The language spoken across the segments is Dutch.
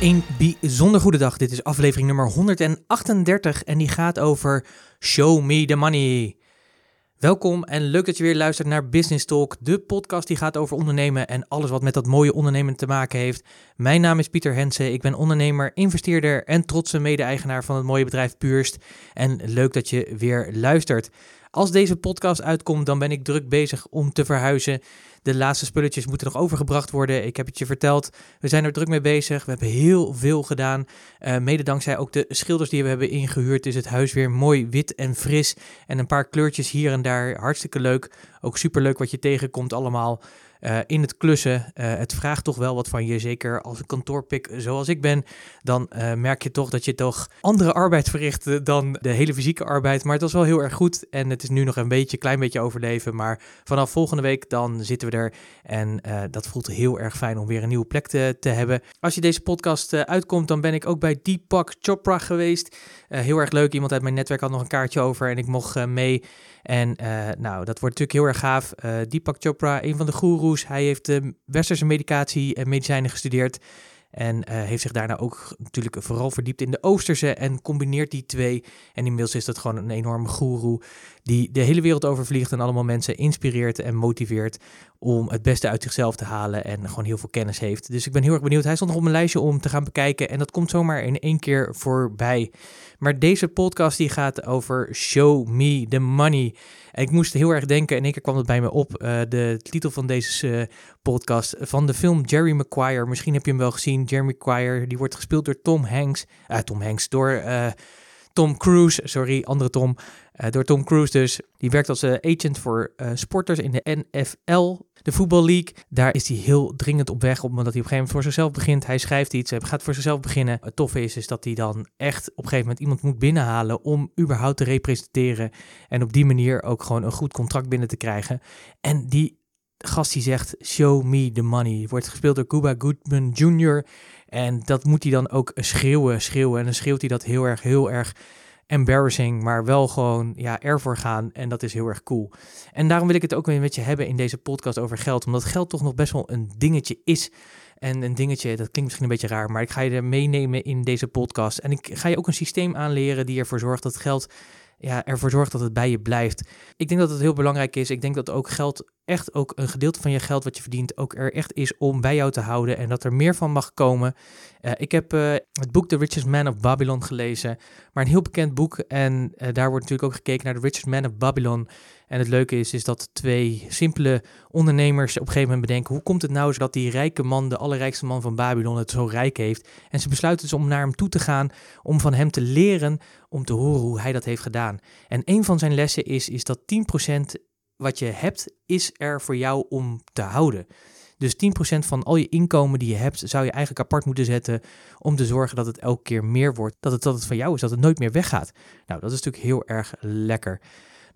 Een bijzonder goede dag. Dit is aflevering nummer 138 en die gaat over Show Me the Money. Welkom en leuk dat je weer luistert naar Business Talk, de podcast die gaat over ondernemen en alles wat met dat mooie ondernemen te maken heeft. Mijn naam is Pieter Hensen, ik ben ondernemer, investeerder en trotse mede-eigenaar van het mooie bedrijf Puurst. En leuk dat je weer luistert. Als deze podcast uitkomt, dan ben ik druk bezig om te verhuizen. De laatste spulletjes moeten nog overgebracht worden. Ik heb het je verteld. We zijn er druk mee bezig. We hebben heel veel gedaan. Uh, mede dankzij ook de schilders die we hebben ingehuurd, is het huis weer mooi wit en fris. En een paar kleurtjes hier en daar. Hartstikke leuk. Ook super leuk wat je tegenkomt allemaal. Uh, in het klussen. Uh, het vraagt toch wel wat van je. Zeker als een kantoorpik zoals ik ben. Dan uh, merk je toch dat je toch andere arbeid verricht dan de hele fysieke arbeid. Maar het was wel heel erg goed. En het is nu nog een beetje, klein beetje overleven. Maar vanaf volgende week dan zitten we er. En dat voelt heel erg fijn om weer een nieuwe plek te, te hebben. Als je deze podcast uitkomt, dan ben ik ook bij Deepak Chopra geweest. heel erg leuk. Iemand uit mijn netwerk had nog een kaartje over. En ik mocht mee. En nou, dat wordt natuurlijk heel erg gaaf. Deepak Chopra, een van de goeroes. Hij heeft uh, westerse medicatie en medicijnen gestudeerd. En heeft zich daarna ook natuurlijk vooral verdiept in de Oosterse en combineert die twee. En inmiddels is dat gewoon een enorme goeroe die de hele wereld overvliegt en allemaal mensen inspireert en motiveert om het beste uit zichzelf te halen en gewoon heel veel kennis heeft. Dus ik ben heel erg benieuwd. Hij stond nog op mijn lijstje om te gaan bekijken en dat komt zomaar in één keer voorbij. Maar deze podcast die gaat over Show Me the Money. En ik moest heel erg denken, in één keer kwam het bij me op, uh, de titel van deze uh, podcast van de film Jerry Maguire. Misschien heb je hem wel gezien. Jerry Maguire, die wordt gespeeld door Tom Hanks. Uh, Tom Hanks, door Tom Cruise, sorry, andere Tom. door Tom Cruise dus. Die werkt als agent voor sporters in de NFL, de Football League. Daar is hij heel dringend op weg, omdat hij op een gegeven moment voor zichzelf begint. Hij schrijft iets, hij gaat voor zichzelf beginnen. Het toffe is, is dat hij dan echt op een gegeven moment iemand moet binnenhalen om überhaupt te representeren. En op die manier ook gewoon een goed contract binnen te krijgen. En die gast die zegt, show me the money. Wordt gespeeld door Cuba Goodman Jr. En dat moet hij dan ook schreeuwen, schreeuwen. En dan schreeuwt hij dat heel erg, heel erg embarrassing, maar wel gewoon ja, ervoor gaan. En dat is heel erg cool. En daarom wil ik het ook weer met je hebben in deze podcast over geld. Omdat geld toch nog best wel een dingetje is. En een dingetje, dat klinkt misschien een beetje raar, maar ik ga je er meenemen in deze podcast. En ik ga je ook een systeem aanleren die ervoor zorgt dat geld ja, ervoor zorgt dat het bij je blijft. Ik denk dat het heel belangrijk is. Ik denk dat ook geld, echt ook een gedeelte van je geld wat je verdient, ook er echt is om bij jou te houden en dat er meer van mag komen. Uh, ik heb uh, het boek The Richest Man of Babylon gelezen, maar een heel bekend boek en uh, daar wordt natuurlijk ook gekeken naar The Richest Man of Babylon. En het leuke is, is dat twee simpele ondernemers op een gegeven moment bedenken: hoe komt het nou dat die rijke man, de allerrijkste man van Babylon, het zo rijk heeft? En ze besluiten dus om naar hem toe te gaan, om van hem te leren, om te horen hoe hij dat heeft gedaan. En een van zijn lessen is, is dat 10% wat je hebt, is er voor jou om te houden. Dus 10% van al je inkomen die je hebt, zou je eigenlijk apart moeten zetten om te zorgen dat het elke keer meer wordt. Dat het, dat het van jou is, dat het nooit meer weggaat. Nou, dat is natuurlijk heel erg lekker.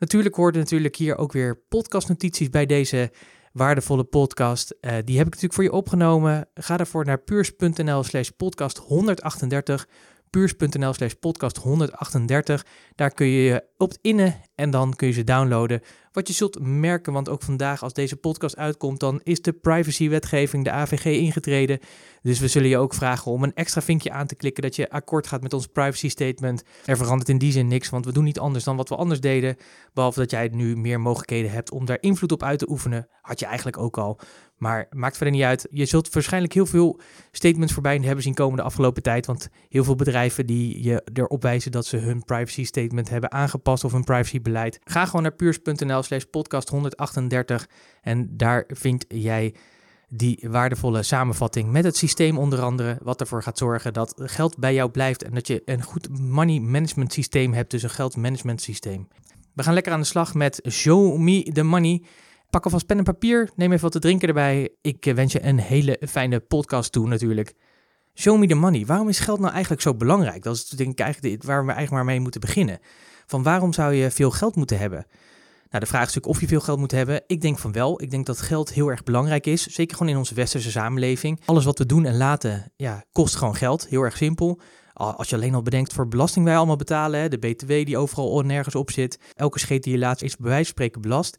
Natuurlijk hoorden natuurlijk hier ook weer podcastnotities bij deze waardevolle podcast. Uh, die heb ik natuurlijk voor je opgenomen. Ga daarvoor naar puurs.nl slash podcast 138 puurs.nl slash podcast 138. Daar kun je je opt-innen en dan kun je ze downloaden. Wat je zult merken, want ook vandaag als deze podcast uitkomt, dan is de privacywetgeving, de AVG, ingetreden. Dus we zullen je ook vragen om een extra vinkje aan te klikken dat je akkoord gaat met ons privacy statement. Er verandert in die zin niks, want we doen niet anders dan wat we anders deden. Behalve dat jij nu meer mogelijkheden hebt om daar invloed op uit te oefenen. Had je eigenlijk ook al. Maar maakt verder niet uit. Je zult waarschijnlijk heel veel statements voorbij hebben zien komen de afgelopen tijd. Want heel veel bedrijven die je erop wijzen dat ze hun privacy statement hebben aangepast of hun privacybeleid. Ga gewoon naar puurs.nl slash podcast 138 en daar vind jij die waardevolle samenvatting met het systeem onder andere, wat ervoor gaat zorgen dat geld bij jou blijft en dat je een goed money management systeem hebt, dus een geldmanagement systeem. We gaan lekker aan de slag met Show Me the Money. Pak alvast pen en papier, neem even wat te drinken erbij. Ik eh, wens je een hele fijne podcast toe natuurlijk. Show me the money. Waarom is geld nou eigenlijk zo belangrijk? Dat is denk ik waar we eigenlijk maar mee moeten beginnen. van waarom zou je veel geld moeten hebben? Nou, de vraag is natuurlijk of je veel geld moet hebben. Ik denk van wel. Ik denk dat geld heel erg belangrijk is. Zeker gewoon in onze westerse samenleving. Alles wat we doen en laten, ja, kost gewoon geld. Heel erg simpel. Als je alleen al bedenkt voor belasting wij allemaal betalen, hè, de BTW die overal nergens op zit, elke scheet die je laatst is bij wijze van spreken belast.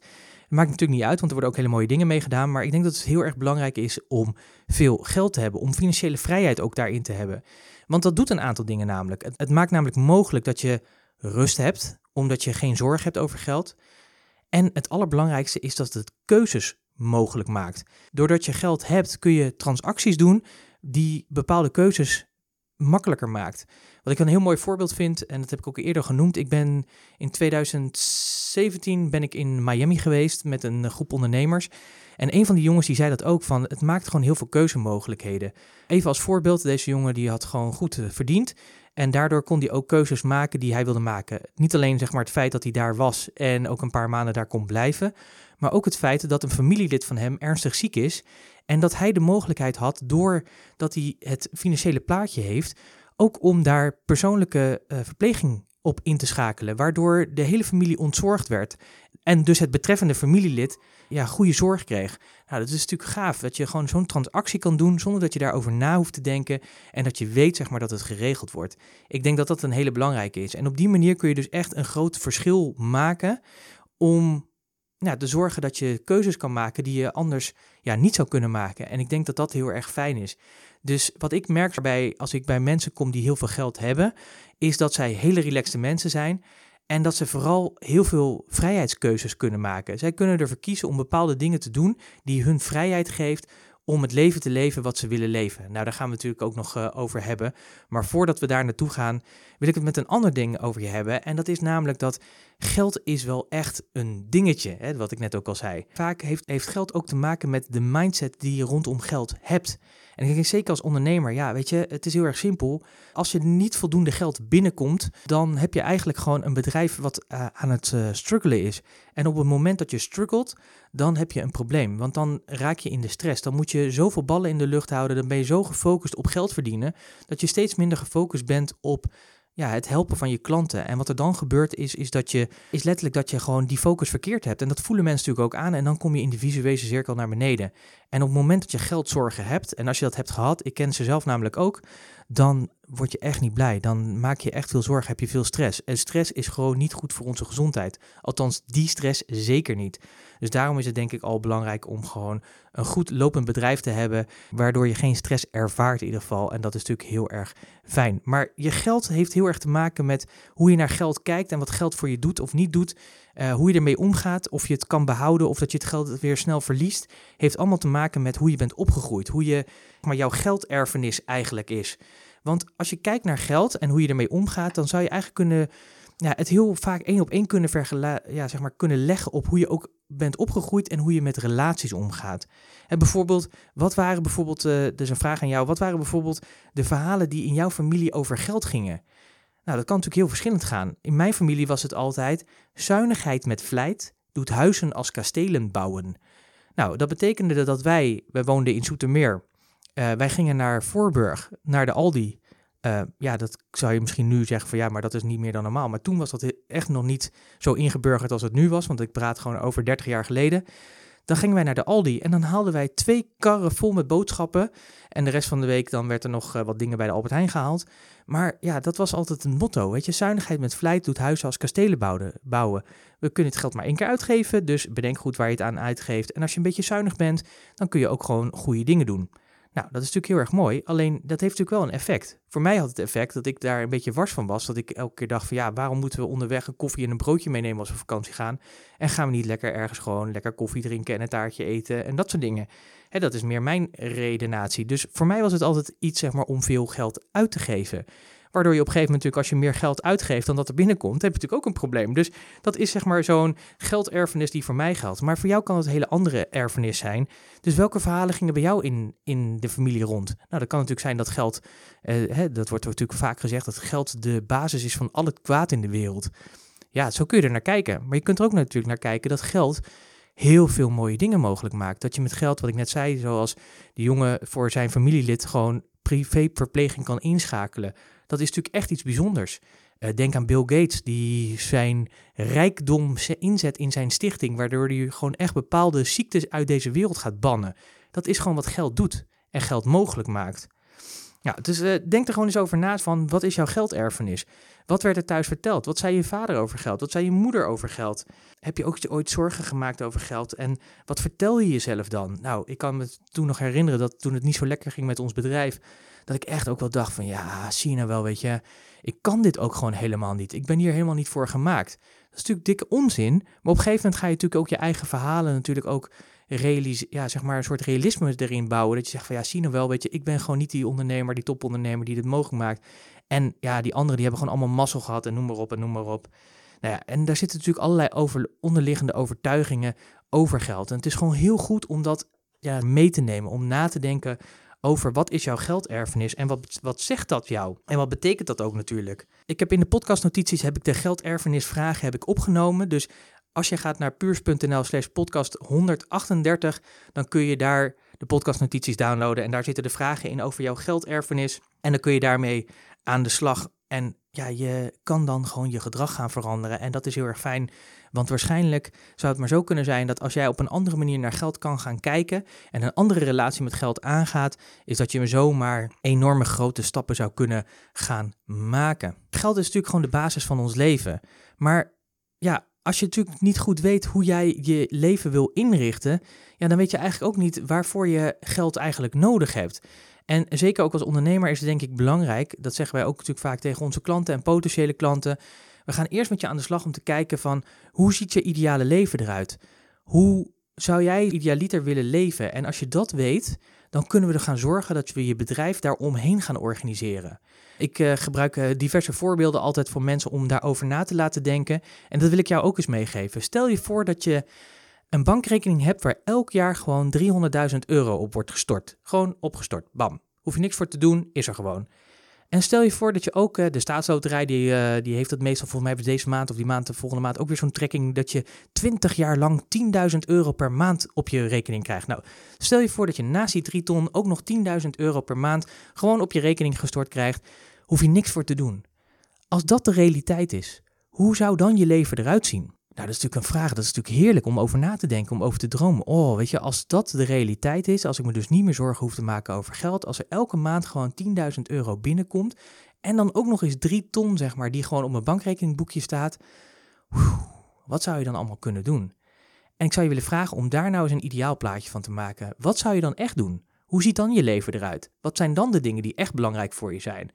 Maakt natuurlijk niet uit, want er worden ook hele mooie dingen mee gedaan. Maar ik denk dat het heel erg belangrijk is om veel geld te hebben, om financiële vrijheid ook daarin te hebben. Want dat doet een aantal dingen namelijk. Het, het maakt namelijk mogelijk dat je rust hebt, omdat je geen zorg hebt over geld. En het allerbelangrijkste is dat het keuzes mogelijk maakt. Doordat je geld hebt, kun je transacties doen die bepaalde keuzes makkelijker maakt. Wat ik een heel mooi voorbeeld vind, en dat heb ik ook eerder genoemd. Ik ben in 2017 ben ik in Miami geweest met een groep ondernemers. En een van die jongens die zei dat ook van, het maakt gewoon heel veel keuzemogelijkheden. Even als voorbeeld, deze jongen die had gewoon goed eh, verdiend. En daardoor kon hij ook keuzes maken die hij wilde maken. Niet alleen zeg maar, het feit dat hij daar was en ook een paar maanden daar kon blijven, maar ook het feit dat een familielid van hem ernstig ziek is en dat hij de mogelijkheid had, doordat hij het financiële plaatje heeft, ook om daar persoonlijke uh, verpleging op in te schakelen, waardoor de hele familie ontzorgd werd. En dus het betreffende familielid ja, goede zorg kreeg. Nou, dat is natuurlijk gaaf dat je gewoon zo'n transactie kan doen zonder dat je daarover na hoeft te denken en dat je weet zeg maar, dat het geregeld wordt. Ik denk dat dat een hele belangrijke is. En op die manier kun je dus echt een groot verschil maken om nou, te zorgen dat je keuzes kan maken die je anders ja, niet zou kunnen maken. En ik denk dat dat heel erg fijn is. Dus wat ik merk daarbij als ik bij mensen kom die heel veel geld hebben, is dat zij hele relaxte mensen zijn. En dat ze vooral heel veel vrijheidskeuzes kunnen maken. Zij kunnen ervoor kiezen om bepaalde dingen te doen die hun vrijheid geeft om het leven te leven wat ze willen leven. Nou, daar gaan we natuurlijk ook nog uh, over hebben. Maar voordat we daar naartoe gaan, wil ik het met een ander ding over je hebben. En dat is namelijk dat geld is wel echt een dingetje, hè, wat ik net ook al zei. Vaak heeft, heeft geld ook te maken met de mindset die je rondom geld hebt. En ik denk zeker als ondernemer, ja, weet je, het is heel erg simpel. Als je niet voldoende geld binnenkomt, dan heb je eigenlijk gewoon een bedrijf wat uh, aan het uh, struggelen is. En op het moment dat je struggelt, dan heb je een probleem. Want dan raak je in de stress. Dan moet je zoveel ballen in de lucht houden. Dan ben je zo gefocust op geld verdienen, dat je steeds minder gefocust bent op ja, het helpen van je klanten. En wat er dan gebeurt is, is dat je is letterlijk dat je gewoon die focus verkeerd hebt. En dat voelen mensen natuurlijk ook aan. En dan kom je in de visuele cirkel naar beneden. En op het moment dat je geldzorgen hebt, en als je dat hebt gehad, ik ken ze zelf namelijk ook, dan word je echt niet blij. Dan maak je echt veel zorgen, heb je veel stress. En stress is gewoon niet goed voor onze gezondheid. Althans, die stress zeker niet. Dus daarom is het denk ik al belangrijk om gewoon een goed lopend bedrijf te hebben, waardoor je geen stress ervaart in ieder geval. En dat is natuurlijk heel erg fijn. Maar je geld heeft heel erg te maken met hoe je naar geld kijkt en wat geld voor je doet of niet doet. Uh, hoe je ermee omgaat, of je het kan behouden of dat je het geld weer snel verliest, heeft allemaal te maken met hoe je bent opgegroeid. Hoe je, maar jouw gelderfenis eigenlijk is. Want als je kijkt naar geld en hoe je ermee omgaat, dan zou je eigenlijk kunnen, ja, het heel vaak één op één kunnen, ja, zeg maar, kunnen leggen op hoe je ook bent opgegroeid en hoe je met relaties omgaat. En bijvoorbeeld, wat waren bijvoorbeeld, uh, dus een vraag aan jou, wat waren bijvoorbeeld de verhalen die in jouw familie over geld gingen? Nou, dat kan natuurlijk heel verschillend gaan. In mijn familie was het altijd zuinigheid met vlijt doet huizen als kastelen bouwen. Nou, dat betekende dat wij, wij woonden in Zoetermeer, uh, wij gingen naar Voorburg, naar de Aldi. Uh, ja, dat zou je misschien nu zeggen van ja, maar dat is niet meer dan normaal. Maar toen was dat echt nog niet zo ingeburgerd als het nu was, want ik praat gewoon over 30 jaar geleden. Dan gingen wij naar de Aldi en dan haalden wij twee karren vol met boodschappen. En de rest van de week dan werd er nog uh, wat dingen bij de Albert Heijn gehaald. Maar ja, dat was altijd een motto. Weet je, zuinigheid met vlijt doet huizen als kastelen bouwen. We kunnen het geld maar één keer uitgeven, dus bedenk goed waar je het aan uitgeeft. En als je een beetje zuinig bent, dan kun je ook gewoon goede dingen doen. Nou, dat is natuurlijk heel erg mooi, alleen dat heeft natuurlijk wel een effect. Voor mij had het effect dat ik daar een beetje wars van was. Dat ik elke keer dacht van ja, waarom moeten we onderweg een koffie en een broodje meenemen als we vakantie gaan? En gaan we niet lekker ergens gewoon lekker koffie drinken en een taartje eten en dat soort dingen. Dat is meer mijn redenatie. Dus voor mij was het altijd iets zeg maar om veel geld uit te geven. Waardoor je op een gegeven moment natuurlijk, als je meer geld uitgeeft dan dat er binnenkomt, heb je natuurlijk ook een probleem. Dus dat is zeg maar zo'n gelderfenis die voor mij geldt. Maar voor jou kan het een hele andere erfenis zijn. Dus welke verhalen gingen bij jou in, in de familie rond? Nou, dat kan natuurlijk zijn dat geld, eh, dat wordt natuurlijk vaak gezegd, dat geld de basis is van al het kwaad in de wereld. Ja, zo kun je er naar kijken. Maar je kunt er ook natuurlijk naar kijken dat geld heel veel mooie dingen mogelijk maakt. Dat je met geld, wat ik net zei, zoals de jongen voor zijn familielid gewoon privéverpleging kan inschakelen. Dat is natuurlijk echt iets bijzonders. Eh, denk aan Bill Gates, die zijn rijkdom inzet in zijn stichting, waardoor hij gewoon echt bepaalde ziektes uit deze wereld gaat bannen. Dat is gewoon wat geld doet en geld mogelijk maakt. Ja, dus uh, denk er gewoon eens over na van wat is jouw gelderfenis? Wat werd er thuis verteld? Wat zei je vader over geld? Wat zei je moeder over geld? Heb je ook ooit zorgen gemaakt over geld? En wat vertel je jezelf dan? Nou, ik kan me toen nog herinneren dat toen het niet zo lekker ging met ons bedrijf, dat ik echt ook wel dacht van ja, zie je nou wel, weet je, ik kan dit ook gewoon helemaal niet. Ik ben hier helemaal niet voor gemaakt. Dat is natuurlijk dikke onzin, maar op een gegeven moment ga je natuurlijk ook je eigen verhalen natuurlijk ook realis ja, zeg maar een soort realisme erin bouwen. Dat je zegt van ja, zie nou wel, weet je, ik ben gewoon niet die ondernemer, die topondernemer die dit mogelijk maakt. En ja, die anderen die hebben gewoon allemaal mazzel gehad en noem maar op en noem maar op. Nou ja, en daar zitten natuurlijk allerlei over, onderliggende overtuigingen over geld. En het is gewoon heel goed om dat ja, mee te nemen, om na te denken over wat is jouw gelderfenis en wat, wat zegt dat jou? En wat betekent dat ook natuurlijk? Ik heb in de podcastnotities heb ik de gelderfenisvragen heb ik opgenomen. Dus als je gaat naar puurs.nl slash podcast 138, dan kun je daar de podcastnotities downloaden. En daar zitten de vragen in over jouw gelderfenis. En dan kun je daarmee aan de slag. En ja, je kan dan gewoon je gedrag gaan veranderen. En dat is heel erg fijn. Want waarschijnlijk zou het maar zo kunnen zijn dat als jij op een andere manier naar geld kan gaan kijken en een andere relatie met geld aangaat, is dat je zomaar enorme grote stappen zou kunnen gaan maken. Geld is natuurlijk gewoon de basis van ons leven. Maar ja, als je natuurlijk niet goed weet hoe jij je leven wil inrichten, ja, dan weet je eigenlijk ook niet waarvoor je geld eigenlijk nodig hebt. En zeker ook als ondernemer is het denk ik belangrijk, dat zeggen wij ook natuurlijk vaak tegen onze klanten en potentiële klanten. We gaan eerst met je aan de slag om te kijken van hoe ziet je ideale leven eruit? Hoe zou jij idealiter willen leven? En als je dat weet, dan kunnen we er gaan zorgen dat we je bedrijf daaromheen gaan organiseren. Ik uh, gebruik uh, diverse voorbeelden altijd voor mensen om daarover na te laten denken. En dat wil ik jou ook eens meegeven. Stel je voor dat je een bankrekening hebt waar elk jaar gewoon 300.000 euro op wordt gestort. Gewoon opgestort. Bam. Hoef je niks voor te doen, is er gewoon. En stel je voor dat je ook, uh, de staatsloterij, die, uh, die heeft dat meestal volgens mij deze maand of die maand de volgende maand ook weer zo'n trekking dat je 20 jaar lang 10.000 euro per maand op je rekening krijgt. Nou, stel je voor dat je naast die 3 ton ook nog 10.000 euro per maand gewoon op je rekening gestort krijgt, hoef je niks voor te doen. Als dat de realiteit is, hoe zou dan je leven eruit zien? Nou, dat is natuurlijk een vraag. Dat is natuurlijk heerlijk om over na te denken, om over te dromen. Oh, weet je, als dat de realiteit is, als ik me dus niet meer zorgen hoef te maken over geld, als er elke maand gewoon 10.000 euro binnenkomt en dan ook nog eens 3 ton, zeg maar, die gewoon op mijn bankrekeningboekje staat, wat zou je dan allemaal kunnen doen? En ik zou je willen vragen om daar nou eens een ideaal plaatje van te maken. Wat zou je dan echt doen? Hoe ziet dan je leven eruit? Wat zijn dan de dingen die echt belangrijk voor je zijn?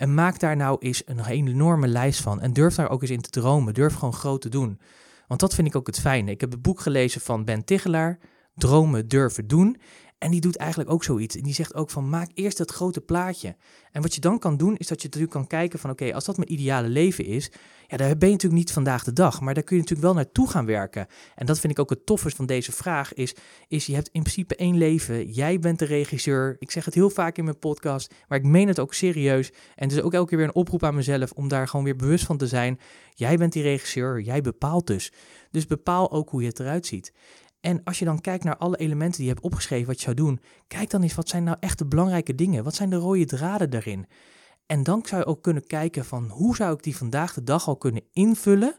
En maak daar nou eens een enorme lijst van. En durf daar ook eens in te dromen. Durf gewoon groot te doen. Want dat vind ik ook het fijne. Ik heb het boek gelezen van Ben Tigelaar, Dromen durven doen. En die doet eigenlijk ook zoiets. En die zegt ook van maak eerst het grote plaatje. En wat je dan kan doen, is dat je natuurlijk kan kijken van oké, als dat mijn ideale leven is, ja, daar ben je natuurlijk niet vandaag de dag. Maar daar kun je natuurlijk wel naartoe gaan werken. En dat vind ik ook het toffe van deze vraag, is, is je hebt in principe één leven. Jij bent de regisseur. Ik zeg het heel vaak in mijn podcast, maar ik meen het ook serieus. En het is ook elke keer weer een oproep aan mezelf om daar gewoon weer bewust van te zijn. Jij bent die regisseur, jij bepaalt dus. Dus bepaal ook hoe je het eruit ziet. En als je dan kijkt naar alle elementen die je hebt opgeschreven wat je zou doen, kijk dan eens wat zijn nou echt de belangrijke dingen? Wat zijn de rode draden daarin? En dan zou je ook kunnen kijken van hoe zou ik die vandaag de dag al kunnen invullen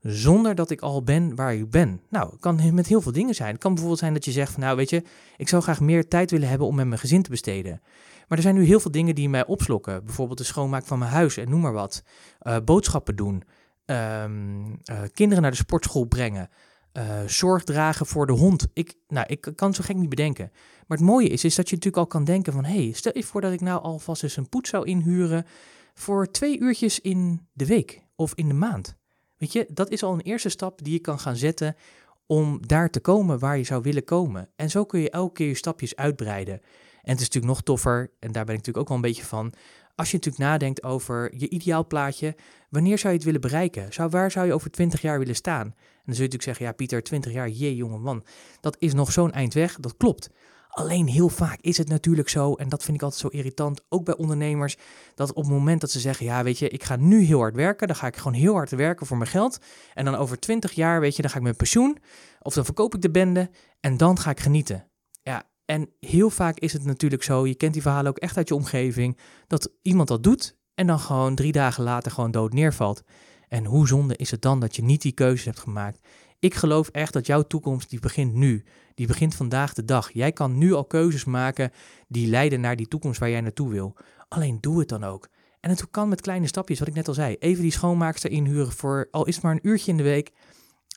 zonder dat ik al ben waar ik ben. Nou, het kan met heel veel dingen zijn. Het kan bijvoorbeeld zijn dat je zegt van nou weet je, ik zou graag meer tijd willen hebben om met mijn gezin te besteden. Maar er zijn nu heel veel dingen die mij opslokken. Bijvoorbeeld de schoonmaak van mijn huis en noem maar wat. Uh, boodschappen doen. Um, uh, kinderen naar de sportschool brengen uh, zorg dragen voor de hond. Ik, nou, ik kan zo gek niet bedenken. Maar het mooie is, is dat je natuurlijk al kan denken van... hey, stel je voor dat ik nou alvast eens een poets zou inhuren... voor twee uurtjes in de week of in de maand. Weet je, dat is al een eerste stap die je kan gaan zetten... om daar te komen waar je zou willen komen. En zo kun je elke keer je stapjes uitbreiden. En het is natuurlijk nog toffer, en daar ben ik natuurlijk ook wel een beetje van... Als je natuurlijk nadenkt over je ideaal plaatje, wanneer zou je het willen bereiken? Zou, waar zou je over 20 jaar willen staan? En dan zul je natuurlijk zeggen, ja Pieter, 20 jaar, jee jonge man, dat is nog zo'n eind weg, dat klopt. Alleen heel vaak is het natuurlijk zo, en dat vind ik altijd zo irritant, ook bij ondernemers, dat op het moment dat ze zeggen, ja weet je, ik ga nu heel hard werken, dan ga ik gewoon heel hard werken voor mijn geld, en dan over 20 jaar, weet je, dan ga ik mijn pensioen, of dan verkoop ik de bende, en dan ga ik genieten. En heel vaak is het natuurlijk zo, je kent die verhalen ook echt uit je omgeving, dat iemand dat doet en dan gewoon drie dagen later gewoon dood neervalt. En hoe zonde is het dan dat je niet die keuze hebt gemaakt? Ik geloof echt dat jouw toekomst die begint nu. Die begint vandaag de dag. Jij kan nu al keuzes maken die leiden naar die toekomst waar jij naartoe wil. Alleen doe het dan ook. En het kan met kleine stapjes, wat ik net al zei. Even die schoonmaakster inhuren voor al is het maar een uurtje in de week.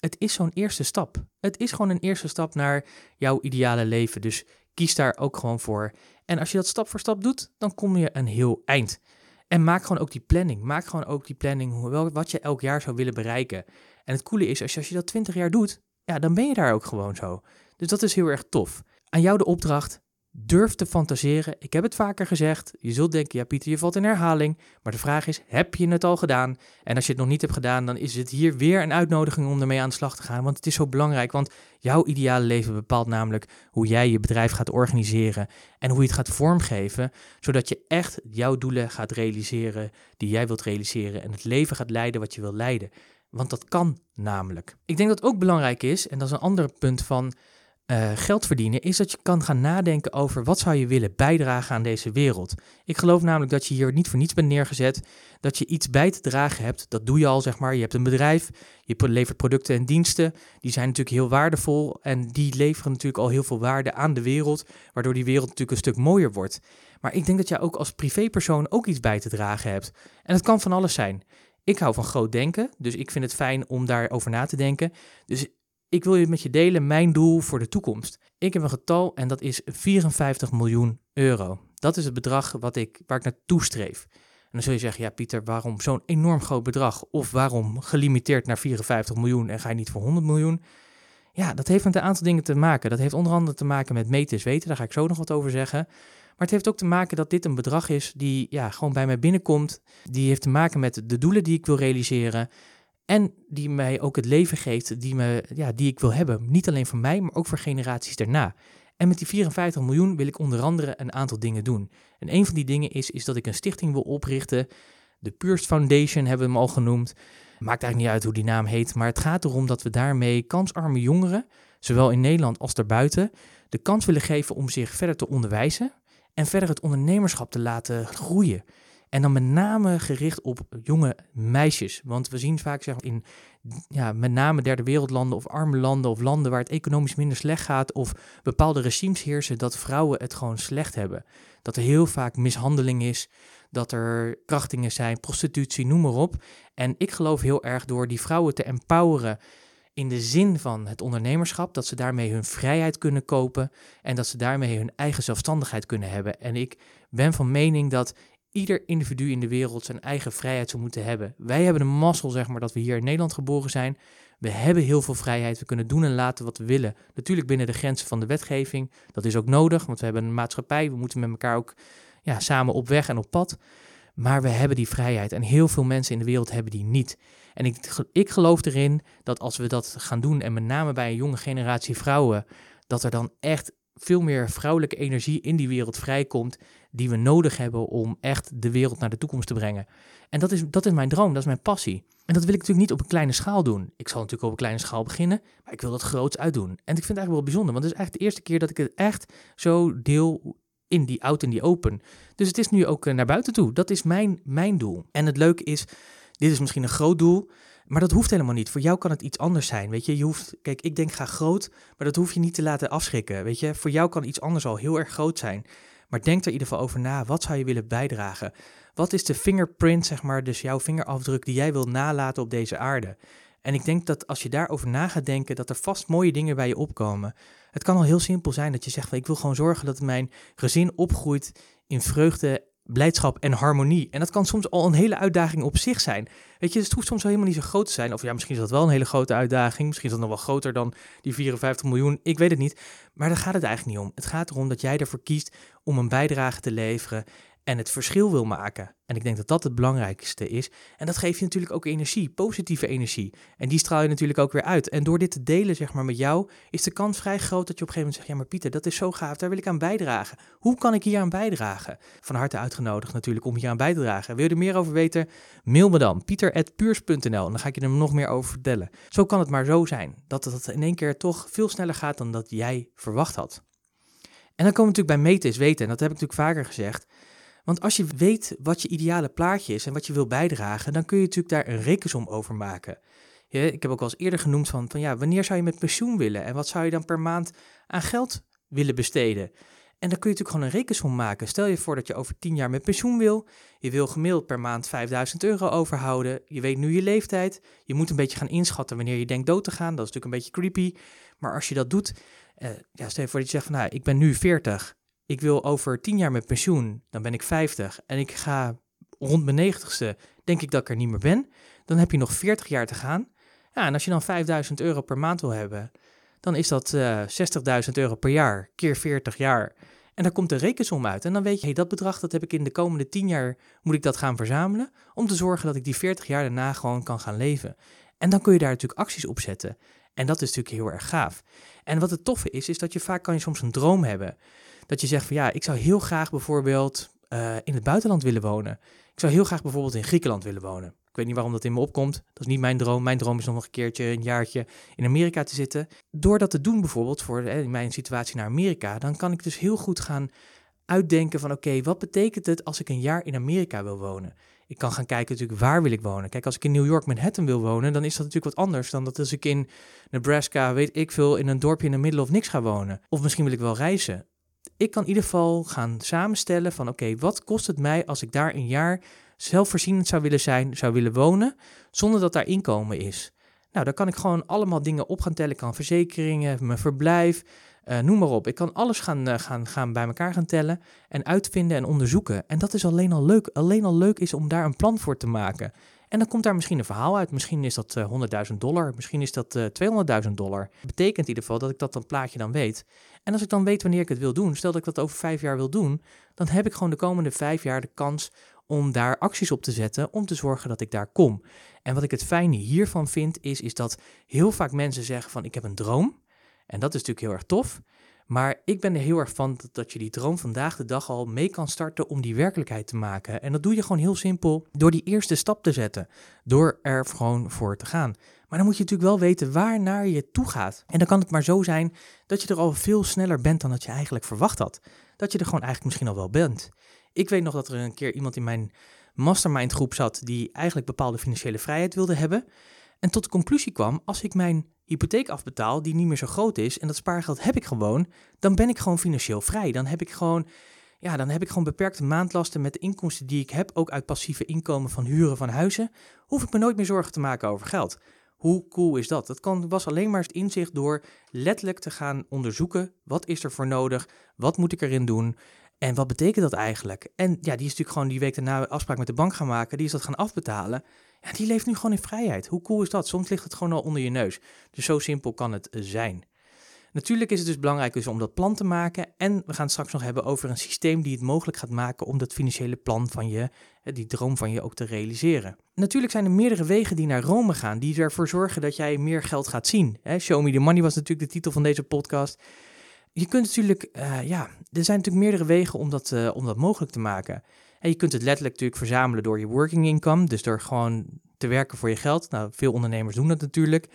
Het is zo'n eerste stap. Het is gewoon een eerste stap naar jouw ideale leven. Dus kies daar ook gewoon voor. En als je dat stap voor stap doet, dan kom je een heel eind. En maak gewoon ook die planning. Maak gewoon ook die planning wat je elk jaar zou willen bereiken. En het coole is, als je, als je dat 20 jaar doet, ja, dan ben je daar ook gewoon zo. Dus dat is heel erg tof. Aan jou de opdracht, durf te fantaseren. Ik heb het vaker gezegd. Je zult denken, ja Pieter, je valt in herhaling. Maar de vraag is, heb je het al gedaan? En als je het nog niet hebt gedaan, dan is het hier weer een uitnodiging om ermee aan de slag te gaan. Want het is zo belangrijk, want jouw ideale leven bepaalt namelijk hoe jij je bedrijf gaat organiseren en hoe je het gaat vormgeven, zodat je echt jouw doelen gaat realiseren die jij wilt realiseren en het leven gaat leiden wat je wil leiden. Want dat kan namelijk. Ik denk dat ook belangrijk is, en dat is een ander punt van uh, geld verdienen, is dat je kan gaan nadenken over wat zou je willen bijdragen aan deze wereld. Ik geloof namelijk dat je hier niet voor niets bent neergezet, dat je iets bij te dragen hebt. Dat doe je al, zeg maar. Je hebt een bedrijf, je levert producten en diensten. Die zijn natuurlijk heel waardevol en die leveren natuurlijk al heel veel waarde aan de wereld, waardoor die wereld natuurlijk een stuk mooier wordt. Maar ik denk dat jij ook als privépersoon ook iets bij te dragen hebt. En dat kan van alles zijn. Ik hou van groot denken, dus ik vind het fijn om daarover na te denken. Dus ik wil je met je delen mijn doel voor de toekomst. Ik heb een getal en dat is 54 miljoen euro. Dat is het bedrag wat ik, waar ik naartoe streef. En dan zul je zeggen, ja Pieter, waarom zo'n enorm groot bedrag? Of waarom gelimiteerd naar 54 miljoen en ga je niet voor 100 miljoen? Ja, dat heeft met een aantal dingen te maken. Dat heeft onder andere te maken met meten weten, daar ga ik zo nog wat over zeggen. Maar het heeft ook te maken dat dit een bedrag is die ja, gewoon bij mij binnenkomt. Die heeft te maken met de doelen die ik wil realiseren. En die mij ook het leven geeft die, me, ja, die ik wil hebben. Niet alleen voor mij, maar ook voor generaties daarna. En met die 54 miljoen wil ik onder andere een aantal dingen doen. En een van die dingen is, is dat ik een stichting wil oprichten. De Purst Foundation hebben we hem al genoemd. Maakt eigenlijk niet uit hoe die naam heet, maar het gaat erom dat we daarmee kansarme jongeren, zowel in Nederland als daarbuiten, de kans willen geven om zich verder te onderwijzen en verder het ondernemerschap te laten groeien. En dan met name gericht op jonge meisjes. Want we zien vaak zeg, in ja, met name derde wereldlanden of arme landen of landen waar het economisch minder slecht gaat of bepaalde regimes heersen, dat vrouwen het gewoon slecht hebben. Dat er heel vaak mishandeling is, dat er krachtingen zijn, prostitutie, noem maar op. En ik geloof heel erg door die vrouwen te empoweren in de zin van het ondernemerschap, dat ze daarmee hun vrijheid kunnen kopen en dat ze daarmee hun eigen zelfstandigheid kunnen hebben. En ik ben van mening dat ieder individu in de wereld zijn eigen vrijheid zou moeten hebben. Wij hebben de mazzel, zeg maar, dat we hier in Nederland geboren zijn. We hebben heel veel vrijheid. We kunnen doen en laten wat we willen. Natuurlijk binnen de grenzen van de wetgeving. Dat is ook nodig, want we hebben een maatschappij. We moeten met elkaar ook ja, samen op weg en op pad. Maar we hebben die vrijheid en heel veel mensen in de wereld hebben die niet. En ik, ik geloof erin dat als we dat gaan doen, en met name bij een jonge generatie vrouwen, dat er dan echt veel meer vrouwelijke energie in die wereld vrijkomt die we nodig hebben om echt de wereld naar de toekomst te brengen. En dat is, dat is mijn droom, dat is mijn passie. En dat wil ik natuurlijk niet op een kleine schaal doen. Ik zal natuurlijk op een kleine schaal beginnen, maar ik wil dat groots uitdoen. En ik vind het eigenlijk wel bijzonder, want het is eigenlijk de eerste keer dat ik het echt zo deel in die out in die open. Dus het is nu ook eh, naar buiten toe. Dat is mijn, mijn doel. En het leuke is, dit is misschien een groot doel, maar dat hoeft helemaal niet. Voor jou kan het iets anders zijn. Weet je, je hoeft, kijk, ik denk ga groot, maar dat hoef je niet te laten afschrikken. Weet je, voor jou kan iets anders al heel erg groot zijn. Maar denk er in ieder geval over na. Wat zou je willen bijdragen? Wat is de fingerprint, zeg maar, dus jouw vingerafdruk die jij wil nalaten op deze aarde? En ik denk dat als je daarover na gaat denken, dat er vast mooie dingen bij je opkomen. Het kan al heel simpel zijn dat je zegt: Ik wil gewoon zorgen dat mijn gezin opgroeit in vreugde blijdschap en harmonie. En dat kan soms al een hele uitdaging op zich zijn. Weet je, het hoeft soms wel helemaal niet zo groot te zijn. Of ja, misschien is dat wel een hele grote uitdaging. Misschien is dat nog wel groter dan die 54 miljoen. Ik weet het niet. Maar daar gaat het eigenlijk niet om. Het gaat erom dat jij ervoor kiest om een bijdrage te leveren en het verschil wil maken. En ik denk dat dat het belangrijkste is. En dat geeft je natuurlijk ook energie, positieve energie. En die straal je natuurlijk ook weer uit. En door dit te delen, zeg maar, met jou, is de kans vrij groot dat je op een gegeven moment zegt: Ja, maar Pieter, dat is zo gaaf, daar wil ik aan bijdragen. Hoe kan ik hier aan bijdragen? Van harte uitgenodigd natuurlijk om hier aan bij te dragen. Wil je er meer over weten? Mail me dan, pieter.puurs.nl. En dan ga ik je er nog meer over vertellen. Zo kan het maar zo zijn, dat het in één keer toch veel sneller gaat dan dat jij verwacht had. En dan komen we natuurlijk bij meten is weten. En dat heb ik natuurlijk vaker gezegd. Want als je weet wat je ideale plaatje is en wat je wil bijdragen, dan kun je natuurlijk daar een rekensom over maken. ik heb ook al eens eerder genoemd van, van ja, wanneer zou je met pensioen willen en wat zou je dan per maand aan geld willen besteden? En dan kun je natuurlijk gewoon een rekensom maken. Stel je voor dat je over 10 jaar met pensioen wil. Je wil gemiddeld per maand 5000 euro overhouden. Je weet nu je leeftijd. Je moet een beetje gaan inschatten wanneer je denkt dood te gaan. Dat is natuurlijk een beetje creepy. Maar als je dat doet, uh, ja, stel je voor dat je zegt van nou, ik ben nu 40. Ik wil over 10 jaar met pensioen. Dan ben ik 50. En ik ga rond mijn 90ste, denk ik dat ik er niet meer ben. Dan heb je nog 40 jaar te gaan. Ja, en als je dan 5000 euro per maand wil hebben, dan is dat uh, eh, 60.000 euro per jaar, keer 40 jaar. En daar komt de rekensom uit. En dan weet je, dat bedrag dat heb ik in de komende 10 jaar, moet ik dat gaan verzamelen, om te zorgen dat ik die 40 jaar daarna gewoon kan gaan leven. En dan kun je daar natuurlijk acties op zetten. En dat is natuurlijk heel erg gaaf. En wat het toffe is, is dat je vaak kan je soms een droom hebben. Dat je zegt van ja, ik zou heel graag bijvoorbeeld uh, in het buitenland willen wonen. Ik zou heel graag bijvoorbeeld in Griekenland willen wonen. Ik weet niet waarom dat in me opkomt. Dat is niet mijn droom. Mijn droom is nog een keertje, een jaartje in Amerika te zitten. Door dat te doen bijvoorbeeld, voor in mijn situatie naar Amerika, dan kan ik dus heel goed gaan uitdenken van oké, wat betekent het als ik een jaar in Amerika wil wonen? Ik kan gaan kijken natuurlijk waar wil ik wonen. Kijk, als ik in New York Manhattan wil wonen, dan is dat natuurlijk wat anders dan dat als ik in Nebraska, weet ik veel, in een dorpje in de middle of niks ga wonen. Of misschien wil ik wel reizen. Ik kan in ieder geval gaan samenstellen van oké, wat kost het mij als ik daar een jaar zelfvoorzienend zou willen zijn, zou willen wonen, zonder dat daar inkomen is. Nou, dan kan ik gewoon allemaal dingen op gaan tellen. Ik kan verzekeringen, mijn verblijf, uh, noem maar op. Ik kan alles gaan, uh, gaan, gaan bij elkaar gaan tellen en uitvinden en onderzoeken. En dat is alleen al leuk. Alleen al leuk is om daar een plan voor te maken. En dan komt daar misschien een verhaal uit. Misschien is dat uh, eh, 100.000 dollar, misschien is dat 200.000 dollar. Betekent in ieder geval dat ik dat een plaatje dan weet. En als ik dan weet wanneer ik het wil doen, stel dat ik dat over vijf jaar wil doen, dan heb ik gewoon de komende vijf jaar de kans om daar acties op te zetten om te zorgen dat ik daar kom. En wat ik het fijne hiervan vind, is, is dat heel vaak mensen zeggen van ik heb een droom. En dat is natuurlijk heel erg tof. Maar ik ben er heel erg van dat, je die droom vandaag de dag al mee kan starten om die werkelijkheid te maken. En dat doe je gewoon heel simpel door die eerste stap te zetten. Door er gewoon voor te gaan. Maar dan moet je natuurlijk wel weten waar naar je toe gaat. En dan kan het maar zo zijn dat je er al veel sneller bent dan dat je eigenlijk verwacht had. Dat je er gewoon eigenlijk misschien al wel bent. Ik weet nog dat er een keer iemand in mijn mastermind groep zat die eigenlijk bepaalde financiële vrijheid wilde hebben. En tot de conclusie kwam, als ik mijn hypotheek afbetaal, die niet meer zo groot is, en dat spaargeld heb ik gewoon, dan ben ik gewoon financieel vrij. Dan heb ik gewoon, ja, dan heb ik gewoon beperkte maandlasten met de inkomsten die ik heb, ook uit passieve inkomen van huren van huizen. Hoef ik me nooit meer zorgen te maken over geld. Hoe cool is dat? Dat kan, was alleen maar het inzicht door letterlijk te gaan onderzoeken, wat is er voor nodig, wat moet ik erin doen, en wat betekent dat eigenlijk? En ja, die is natuurlijk gewoon die week daarna afspraak met de bank gaan maken. Die is dat gaan afbetalen. Ja, die leeft nu gewoon in vrijheid. Hoe cool is dat? Soms ligt het gewoon al onder je neus. Dus zo simpel kan het zijn. Natuurlijk is het dus belangrijk dus om dat plan te maken. En we gaan het straks nog hebben over een systeem die het mogelijk gaat maken om dat financiële plan van je, die droom van je ook te realiseren. Natuurlijk zijn er meerdere wegen die naar Rome gaan, die ervoor zorgen dat jij meer geld gaat zien. Show Me the Money was natuurlijk de titel van deze podcast je kunt natuurlijk, uh, ja, er zijn natuurlijk meerdere wegen om dat, uh, om dat mogelijk te maken. En je kunt het letterlijk natuurlijk verzamelen door je working income, dus door gewoon te werken voor je geld. Nou, veel ondernemers doen dat natuurlijk.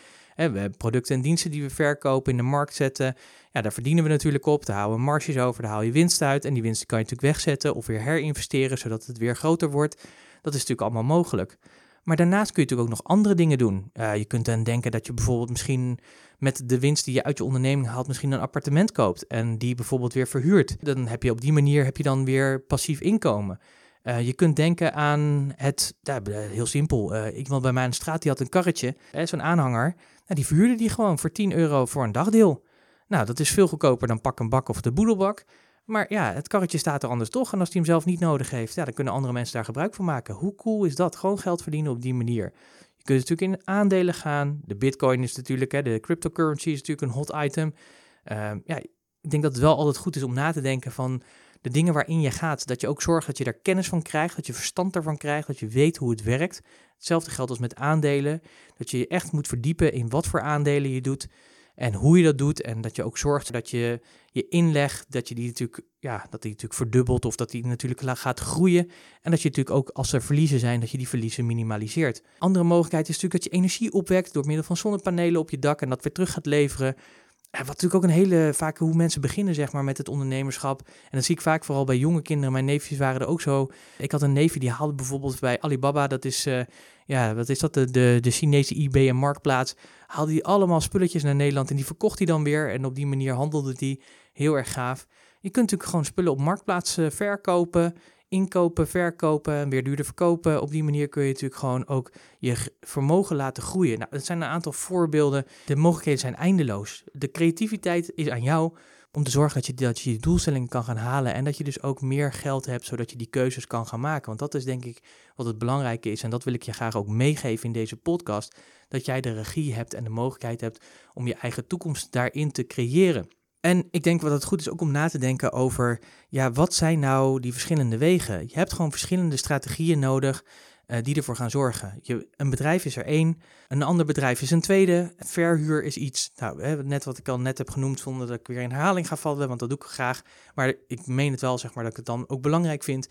We hebben producten en diensten die we verkopen, in de markt zetten. Ja, daar verdienen we natuurlijk op. Daar houden we marges over, daar haal je winst uit. En die winst kan je natuurlijk wegzetten of weer herinvesteren, zodat het weer groter wordt. Dat is natuurlijk allemaal mogelijk. Maar daarnaast kun je natuurlijk ook nog andere dingen doen. Uh, je kunt dan denken dat je bijvoorbeeld misschien met de winst die je uit je onderneming haalt, misschien een appartement koopt en die bijvoorbeeld weer verhuurt. Dan heb je op die manier heb je dan weer passief inkomen. Uh, je kunt denken aan het, heel simpel, uh, iemand bij mij in de straat die had een karretje, zo'n aanhanger. Nou, die verhuurde die gewoon voor 10 euro voor een dagdeel. Nou, dat is veel goedkoper dan pak een bak of de boedelbak. Maar ja, het karretje staat er anders toch. En als hij hem zelf niet nodig heeft, ja, dan kunnen andere mensen daar gebruik van maken. Hoe cool is dat? Gewoon geld verdienen op die manier. Je kunt natuurlijk in aandelen gaan. De bitcoin is natuurlijk, hè, de cryptocurrency is natuurlijk een hot item. Uh, ja, ik denk dat het wel altijd goed is om na te denken van de dingen waarin je gaat. Dat je ook zorgt dat je daar kennis van krijgt, dat je verstand ervan krijgt, dat je weet hoe het werkt. Hetzelfde geldt als met aandelen. Dat je je echt moet verdiepen in wat voor aandelen je doet. En hoe je dat doet en dat je ook zorgt dat je je inleg, dat je die natuurlijk, ja, dat die natuurlijk verdubbelt of dat die natuurlijk gaat groeien. En dat je natuurlijk ook als er verliezen zijn, dat je die verliezen minimaliseert. Andere mogelijkheid is natuurlijk dat je energie opwekt door middel van zonnepanelen op je dak en dat weer terug gaat leveren wat natuurlijk ook een hele vaak hoe mensen beginnen zeg maar met het ondernemerschap. En dat zie ik vaak vooral bij jonge kinderen. Mijn neefjes waren er ook zo. Ik had een neefje die haalde bijvoorbeeld bij Alibaba, dat is, uh, ja, wat is dat, de, de, de Chinese eBay en Marktplaats. Haalde hij allemaal spulletjes naar Nederland en die verkocht hij dan weer. En op die manier handelde hij heel erg gaaf. Je kunt natuurlijk gewoon spullen op Marktplaats uh, verkopen inkopen, verkopen en weer duurder verkopen. Op die manier kun je natuurlijk gewoon ook je vermogen laten groeien. Nou, dat zijn een aantal voorbeelden. De mogelijkheden zijn eindeloos. De creativiteit is aan jou om te zorgen dat je, dat je doelstellingen kan gaan halen en dat je dus ook meer geld hebt, zodat je die keuzes kan gaan maken. Want dat is denk ik wat het belangrijke is en dat wil ik je graag ook meegeven in deze podcast, dat jij de regie hebt en de mogelijkheid hebt om je eigen toekomst daarin te creëren. En ik denk wat het goed is ook om na te denken over, ja, wat zijn nou die verschillende wegen? Je hebt gewoon verschillende strategieën nodig uh, die ervoor gaan zorgen. Je, een bedrijf is er één, een ander bedrijf is een tweede, verhuur is iets, nou, hè, net wat ik al net heb genoemd, zonder dat ik weer in herhaling ga vallen, want dat doe ik graag. Maar ik meen het wel, zeg maar, dat ik het dan ook belangrijk vind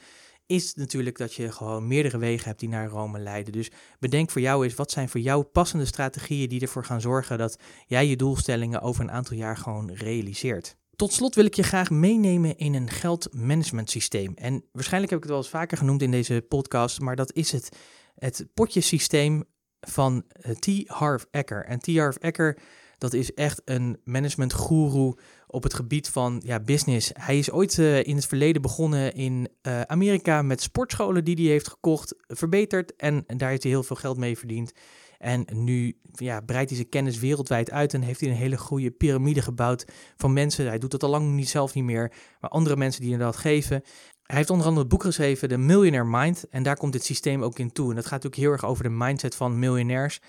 is natuurlijk dat je gewoon meerdere wegen hebt die naar Rome leiden. Dus bedenk voor jou eens, wat zijn voor jou passende strategieën die ervoor gaan zorgen dat jij je doelstellingen over een aantal jaar gewoon realiseert. Tot slot wil ik je graag meenemen in een geldmanagement systeem. En waarschijnlijk heb ik het wel eens vaker genoemd in deze podcast, maar dat is het, het potjesysteem van eh, T. Harv Eker. En T. Harv Eker, dat is echt een management guru op het gebied van ja, business. Hij is ooit uh, in het verleden begonnen in uh, Amerika met sportscholen die hij heeft gekocht, verbeterd en, daar heeft hij heel veel geld mee verdiend. En nu ja, breidt hij zijn kennis wereldwijd uit en heeft hij een hele goede piramide gebouwd van mensen. Hij doet dat al lang niet zelf niet meer, maar andere mensen die hem dat geven. Hij heeft onder andere het boek geschreven, The Millionaire Mind, en daar komt dit systeem ook in toe. En dat gaat natuurlijk heel erg over de mindset van miljonairs.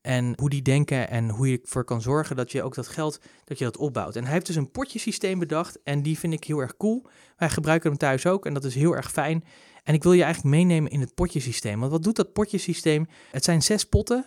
En hoe die denken en hoe je ervoor kan zorgen dat je ook dat geld, dat je dat opbouwt. En hij heeft dus een potjesysteem bedacht en die vind ik heel erg cool. Wij gebruiken hem thuis ook en dat is heel erg fijn. En ik wil je eigenlijk meenemen in het potjesysteem. Want wat doet dat potjesysteem? Het zijn zes potten.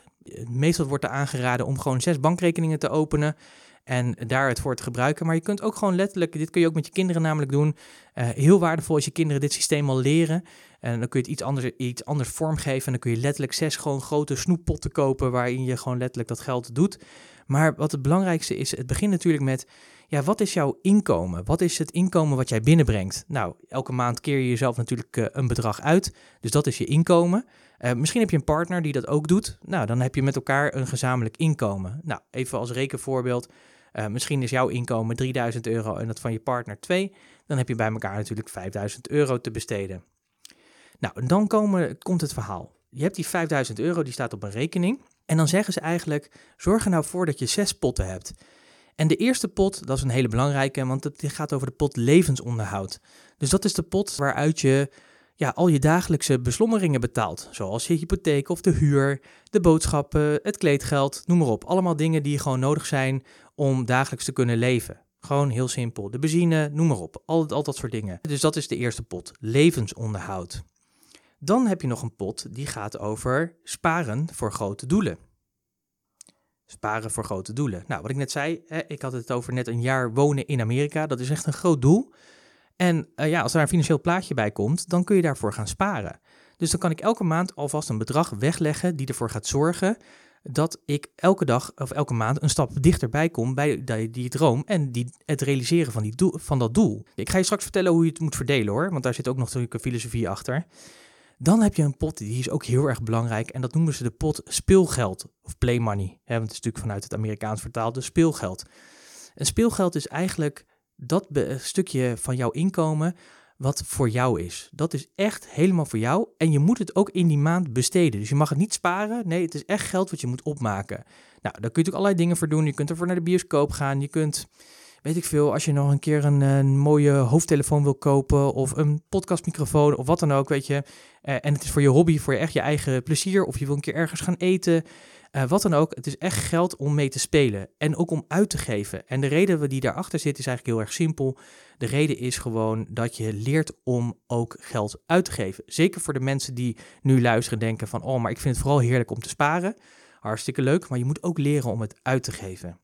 Meestal wordt er aangeraden om gewoon zes bankrekeningen te openen en daar het voor te gebruiken. Maar je kunt ook gewoon letterlijk, dit kun je ook met je kinderen namelijk doen. Uh, heel waardevol als je kinderen dit systeem al leren. En dan kun je het iets anders, iets anders vormgeven. En dan kun je letterlijk zes gewoon grote snoeppotten kopen waarin je gewoon letterlijk dat geld doet. Maar wat het belangrijkste is, het begint natuurlijk met, ja, wat is jouw inkomen? Wat is het inkomen wat jij binnenbrengt? Nou, elke maand keer je jezelf natuurlijk uh, een bedrag uit. Dus dat is je inkomen. Uh, misschien heb je een partner die dat ook doet. Nou, dan heb je met elkaar een gezamenlijk inkomen. Nou, even als rekenvoorbeeld. Uh, misschien is jouw inkomen 3000 euro en dat van je partner 2. Dan heb je bij elkaar natuurlijk 5000 euro te besteden. Nou, dan komen, komt het verhaal. Je hebt die 5000 euro, die staat op een rekening. En dan zeggen ze eigenlijk, zorg er nou voor dat je zes potten hebt. En de eerste pot, dat is een hele belangrijke, want het gaat over de pot levensonderhoud. Dus dat is de pot waaruit je ja, al je dagelijkse beslommeringen betaalt. Zoals je hypotheek of de huur, de boodschappen, het kleedgeld, noem maar op. Allemaal dingen die gewoon nodig zijn om dagelijks te kunnen leven. Gewoon heel simpel. De benzine, noem maar op. Al, al dat soort dingen. Dus dat is de eerste pot, levensonderhoud. Dan heb je nog een pot die gaat over sparen voor grote doelen. Sparen voor grote doelen. Nou, wat ik net zei, hè, ik had het over net een jaar wonen in Amerika. Dat is echt een groot doel. En uh, ja, als daar een financieel plaatje bij komt, dan kun je daarvoor gaan sparen. Dus dan kan ik elke maand alvast een bedrag wegleggen die ervoor gaat zorgen dat ik elke dag of elke maand een stap dichterbij kom bij die, die droom en die, het realiseren van, die doel, van dat doel. Ik ga je straks vertellen hoe je het moet verdelen hoor, want daar zit ook nog natuurlijk een filosofie achter. Dan heb je een pot, die is ook heel erg belangrijk. En dat noemen ze de pot speelgeld of play money. Want het is natuurlijk vanuit het Amerikaans vertaald, dus speelgeld. En speelgeld is eigenlijk dat stukje van jouw inkomen wat voor jou is. Dat is echt helemaal voor jou. En je moet het ook in die maand besteden. Dus je mag het niet sparen. Nee, het is echt geld wat je moet opmaken. Nou, daar kun je natuurlijk allerlei dingen voor doen. Je kunt ervoor naar de bioscoop gaan. Je kunt weet ik veel, als je nog een keer een, een, mooie hoofdtelefoon wil kopen of een podcastmicrofoon of wat dan ook, weet je. Uh, en het is voor je hobby, voor je echt je eigen plezier of je wil een keer ergens gaan eten. Uh, wat dan ook, het is echt geld om mee te spelen en ook om uit te geven. En de reden die daarachter zit is eigenlijk heel erg simpel. De reden is gewoon dat je leert om ook geld uit te geven. Zeker voor de mensen die nu luisteren denken van, oh, maar ik vind het vooral heerlijk om te sparen. Hartstikke leuk, maar je moet ook leren om het uit te geven.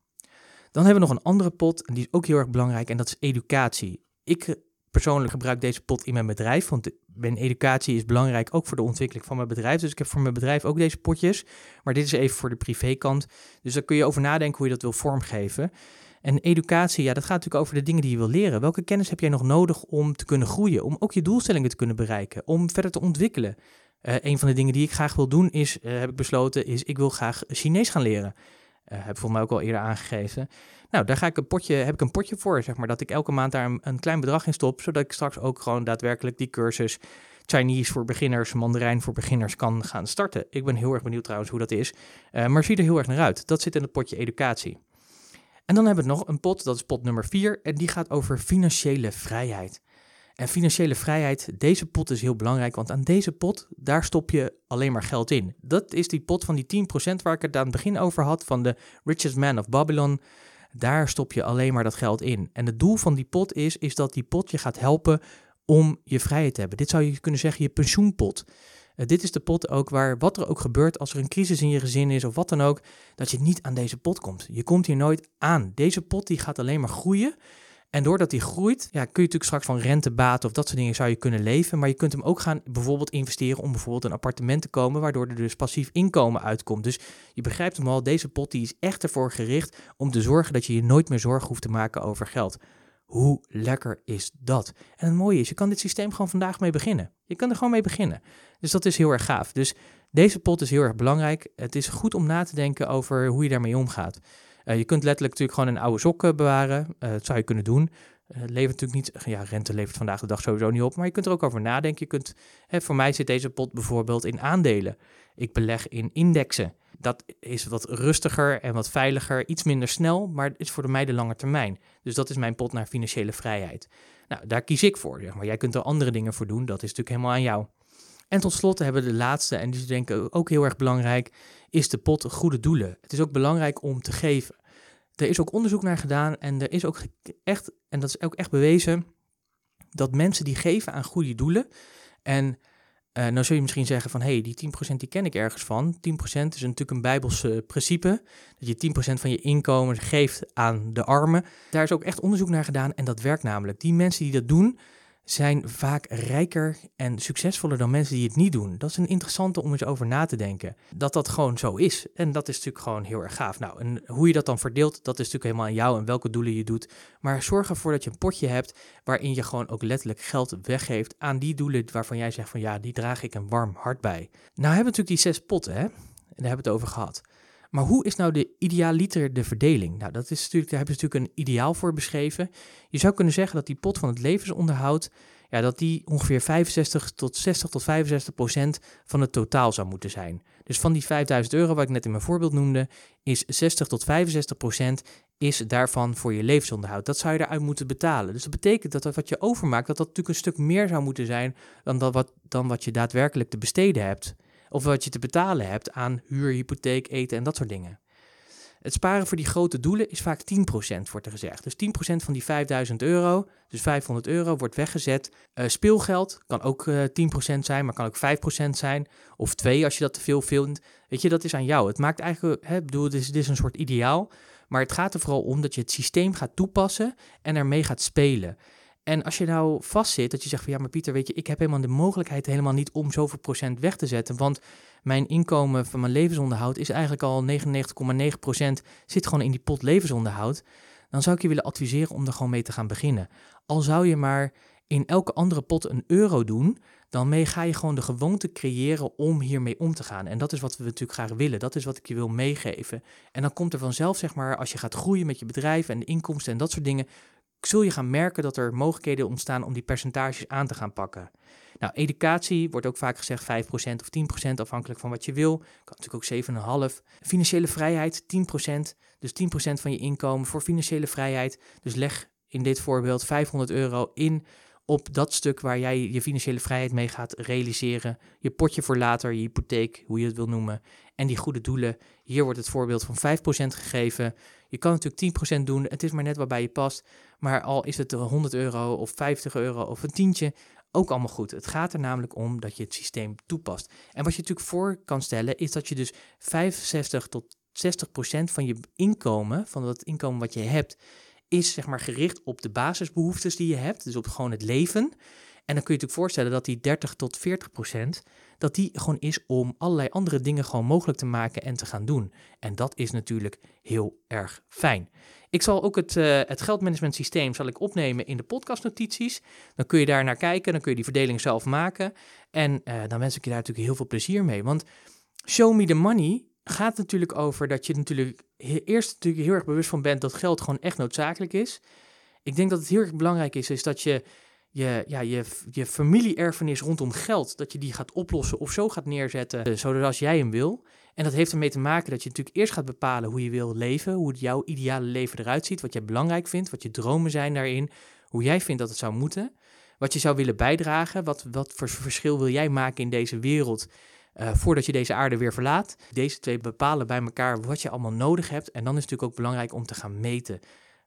Dan hebben we nog een andere pot en die is ook heel erg belangrijk en dat is educatie. Ik eh, persoonlijk gebruik deze pot in mijn bedrijf, want mijn educatie is belangrijk ook voor de ontwikkeling van mijn bedrijf. Dus ik heb voor mijn bedrijf ook deze potjes, maar dit is even voor de privékant. Dus daar kun je over nadenken hoe je dat wil vormgeven. En educatie, ja, dat gaat natuurlijk over de dingen die je wil leren. Welke kennis heb jij nog nodig om te kunnen groeien, om ook je doelstellingen te kunnen bereiken, om verder te ontwikkelen? Uh, een van de dingen die ik graag wil doen is, uh, heb ik besloten, is ik wil graag Chinees gaan leren. Uh, heb volgens mij ook al eerder aangegeven. Nou, daar ga ik een potje, heb ik een potje voor, zeg maar, dat ik elke maand daar een, klein bedrag in stop, zodat ik straks ook gewoon daadwerkelijk die cursus Chinese voor beginners, Mandarijn voor beginners kan gaan starten. Ik ben heel erg benieuwd trouwens hoe dat is, maar zie er heel erg naar uit. Dat zit in het potje educatie. En dan hebben we nog een pot, dat is pot nummer 4, en die gaat over financiële vrijheid. En financiële vrijheid, deze pot is heel belangrijk, want aan deze pot, daar stop je alleen maar geld in. Dat is die pot van die 10% waar ik het aan het begin over had, van de Richest Man of Babylon. Daar stop je alleen maar dat geld in. En het doel van die pot is, is dat die pot je gaat helpen om je vrijheid te hebben. Dit zou je kunnen zeggen je pensioenpot. Uh, dit is de pot ook waar, wat er ook gebeurt, als er een crisis in je gezin is of wat dan ook, dat je niet aan deze pot komt. Je komt hier nooit aan. Deze pot die gaat alleen maar groeien. En doordat die groeit, ja, kun je natuurlijk straks van rente, baten of dat soort dingen zou je kunnen leven. Maar je kunt hem ook gaan bijvoorbeeld investeren om bijvoorbeeld een appartement te komen, waardoor er dus passief inkomen uitkomt. Dus je begrijpt hem al, deze pot die is echt ervoor gericht om te zorgen dat je je nooit meer zorgen hoeft te maken over geld. Hoe lekker is dat? En het mooie is, je kan dit systeem gewoon vandaag mee beginnen. Je kan er gewoon mee beginnen. Dus dat is heel erg gaaf. Dus deze pot is heel erg belangrijk. Het is goed om na te denken over hoe je daarmee omgaat. Uh, je kunt letterlijk natuurlijk gewoon een oude sok bewaren. Uh, dat zou je kunnen doen. Uh, levert natuurlijk niet, ja, rente levert vandaag de dag sowieso niet op, maar je kunt er ook over nadenken. Je kunt, hè, voor mij zit deze pot bijvoorbeeld in aandelen. Ik beleg in indexen. Dat is wat rustiger en wat veiliger, iets minder snel, maar het is voor mij de lange termijn. Dus dat is mijn pot naar financiële vrijheid. Nou, daar kies ik voor, zeg maar. Jij kunt er andere dingen voor doen, dat is natuurlijk helemaal aan jou. En tot slot hebben we de laatste, en die is denk ik ook heel erg belangrijk, is de pot goede doelen. Het is ook belangrijk om te geven. Er is ook onderzoek naar gedaan en er is ook echt, en dat is ook echt bewezen, dat mensen die geven aan goede doelen. En uh, nou zul je misschien zeggen van, hé, hey, die 10% die ken ik ergens van. 10% is natuurlijk een bijbels principe, dat je 10% van je inkomen geeft aan de armen. Daar is ook echt onderzoek naar gedaan en dat werkt namelijk. Die mensen die dat doen, zijn vaak rijker en succesvoller dan mensen die het niet doen. Dat is een interessante om eens over na te denken. Dat dat gewoon zo is. En dat is natuurlijk gewoon heel erg gaaf. Nou, en hoe je dat dan verdeelt, dat is natuurlijk helemaal aan jou en welke doelen je doet. Maar zorg ervoor dat je een potje hebt waarin je gewoon ook letterlijk geld weggeeft aan die doelen waarvan jij zegt van ja, die draag ik een warm hart bij. Nou hebben natuurlijk die zes potten, hè? En daar hebben we het over gehad. Maar hoe is nou de idealiter de verdeling? Nou, dat is natuurlijk, daar hebben ze natuurlijk een ideaal voor beschreven. Je zou kunnen zeggen dat die pot van het levensonderhoud, ja, dat die ongeveer 65 tot 60 tot 65 procent van het totaal zou moeten zijn. Dus van die 5000 euro, wat ik net in mijn voorbeeld noemde, is 60 tot 65 procent is daarvan voor je levensonderhoud. Dat zou je eruit moeten betalen. Dus dat betekent dat wat je overmaakt, dat dat natuurlijk een stuk meer zou moeten zijn dan, dat wat, dan wat je daadwerkelijk te besteden hebt of wat je te betalen hebt aan huur, hypotheek, eten en dat soort dingen. Het sparen voor die grote doelen is vaak 10%, wordt er gezegd. Dus 10% van die 5000 euro, dus 500 euro, wordt weggezet. Uh, speelgeld kan ook uh, eh, 10% zijn, maar kan ook 5% zijn. Of 2 als je dat te veel vindt. Weet je, dat is aan jou. Het maakt eigenlijk, hè, bedoel, dit is, dit is een soort ideaal. Maar het gaat er vooral om dat je het systeem gaat toepassen en ermee gaat spelen. En als je nou vastzit, dat je zegt van ja, maar Pieter, weet je, ik heb helemaal de mogelijkheid helemaal niet om zoveel procent weg te zetten. Want mijn inkomen van mijn levensonderhoud is eigenlijk al 99,9 procent zit gewoon in die pot levensonderhoud. Dan zou ik je willen adviseren om er gewoon mee te gaan beginnen. Al zou je maar in elke andere pot een euro doen, dan mee ga je gewoon de gewoonte creëren om hiermee om te gaan. En dat is wat we natuurlijk graag willen. Dat is wat ik je wil meegeven. En dan komt er vanzelf, zeg maar, als je gaat groeien met je bedrijf en de inkomsten en dat soort dingen, zul je gaan merken dat er mogelijkheden ontstaan om die percentages aan te gaan pakken. Nou, educatie wordt ook vaak gezegd 5% of 10% afhankelijk van wat je wil. Kan natuurlijk ook 7,5%. Financiële vrijheid 10%. Dus 10% van je inkomen voor financiële vrijheid. Dus leg in dit voorbeeld 500 euro in op dat stuk waar jij je financiële vrijheid mee gaat realiseren. Je potje voor later, je hypotheek, hoe je het wil noemen. En die goede doelen. Hier wordt het voorbeeld van 5% gegeven. Je kan natuurlijk 10% doen, het is maar net waarbij je past. Maar al is het 100 euro of 50 euro of een tientje, ook allemaal goed. Het gaat er namelijk om dat je het systeem toepast. En wat je natuurlijk voor kan stellen, is dat je dus 65 tot 60 procent van je inkomen, van dat inkomen wat je hebt, is zeg maar gericht op de basisbehoeftes die je hebt, dus op gewoon het leven. En dan kun je je natuurlijk voorstellen dat die 30 tot 40 procent, dat die gewoon is om allerlei andere dingen gewoon mogelijk te maken en te gaan doen. En dat is natuurlijk heel erg fijn. Ik zal ook het, uh, het geldmanagement systeem zal ik opnemen in de podcastnotities. Dan kun je daar naar kijken, dan kun je die verdeling zelf maken. En uh, dan wens ik je daar natuurlijk heel veel plezier mee. Want show me the money gaat natuurlijk over dat je natuurlijk eerst natuurlijk heel erg bewust van bent dat geld gewoon echt noodzakelijk is. Ik denk dat het heel erg belangrijk is, is dat je je, ja, je, je familie-erfenis rondom geld, dat je die gaat oplossen of zo gaat neerzetten, eh, zoals jij hem wil. En dat heeft ermee te maken dat je natuurlijk eerst gaat bepalen hoe je wil leven, hoe jouw ideale leven eruit ziet, wat jij belangrijk vindt, wat je dromen zijn daarin, hoe jij vindt dat het zou moeten, wat je zou willen bijdragen, wat, wat voor verschil wil jij maken in deze wereld uh, voordat je deze aarde weer verlaat. Deze twee bepalen bij elkaar wat je allemaal nodig hebt en dan is het natuurlijk ook belangrijk om te gaan meten.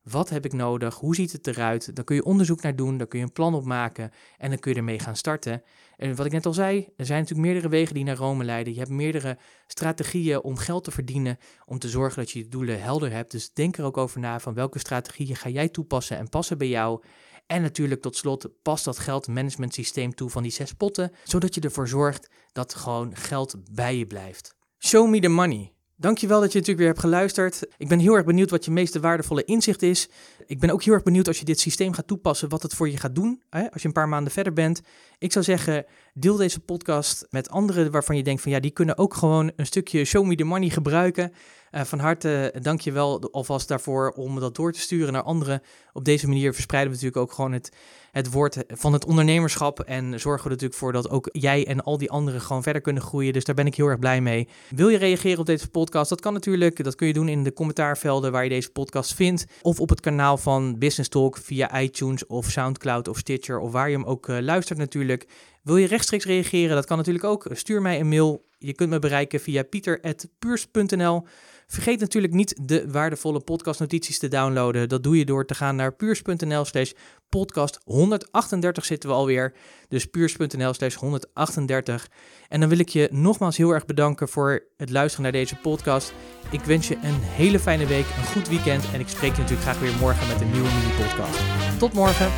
Wat heb ik nodig? Hoe ziet het eruit? Daar kun je onderzoek naar doen, daar kun je een plan op maken en dan kun je ermee gaan starten. En wat ik net al zei, er zijn natuurlijk meerdere wegen die naar Rome leiden. Je hebt meerdere strategieën om geld te verdienen, om te zorgen dat je je doelen helder hebt. Dus denk er ook over na van welke strategieën ga jij toepassen en passen bij jou. En natuurlijk tot slot pas dat geldmanagement systeem toe van die zes potten, zodat je ervoor zorgt dat gewoon geld bij je blijft. Show me the money. Dankjewel dat je natuurlijk weer hebt geluisterd. Ik ben heel erg benieuwd wat je meeste waardevolle inzicht is. Ik ben ook heel erg benieuwd als je dit systeem gaat toepassen, wat het voor je gaat doen. Hè? Als je een paar maanden verder bent. Ik zou zeggen, deel deze podcast met anderen waarvan je denkt van ja, die kunnen ook gewoon een stukje show me the money gebruiken. Uh, van harte dank je wel alvast daarvoor om dat door te sturen naar anderen. Op deze manier verspreiden we natuurlijk ook gewoon het, het woord van het ondernemerschap. En zorgen we er natuurlijk voor dat ook jij en al die anderen gewoon verder kunnen groeien. Dus daar ben ik heel erg blij mee. Wil je reageren op deze podcast? Dat kan natuurlijk. Dat kun je doen in de commentaarvelden waar je deze podcast vindt. Of op het kanaal van Business Talk via iTunes of Soundcloud of Stitcher. Of waar je hem ook uh, luistert natuurlijk. Wil je rechtstreeks reageren? Dat kan natuurlijk ook. Stuur mij een mail. Je kunt me bereiken via pieter.puurs.nl. Vergeet natuurlijk niet de waardevolle podcastnotities te downloaden. Dat doe je door te gaan naar puurs.nl slash podcast 138 zitten we alweer. Dus puurs.nl slash 138. En dan wil ik je nogmaals heel erg bedanken voor het luisteren naar deze podcast. Ik wens je een hele fijne week, een goed weekend. En ik spreek je natuurlijk graag weer morgen met een nieuwe mini-podcast. Tot morgen.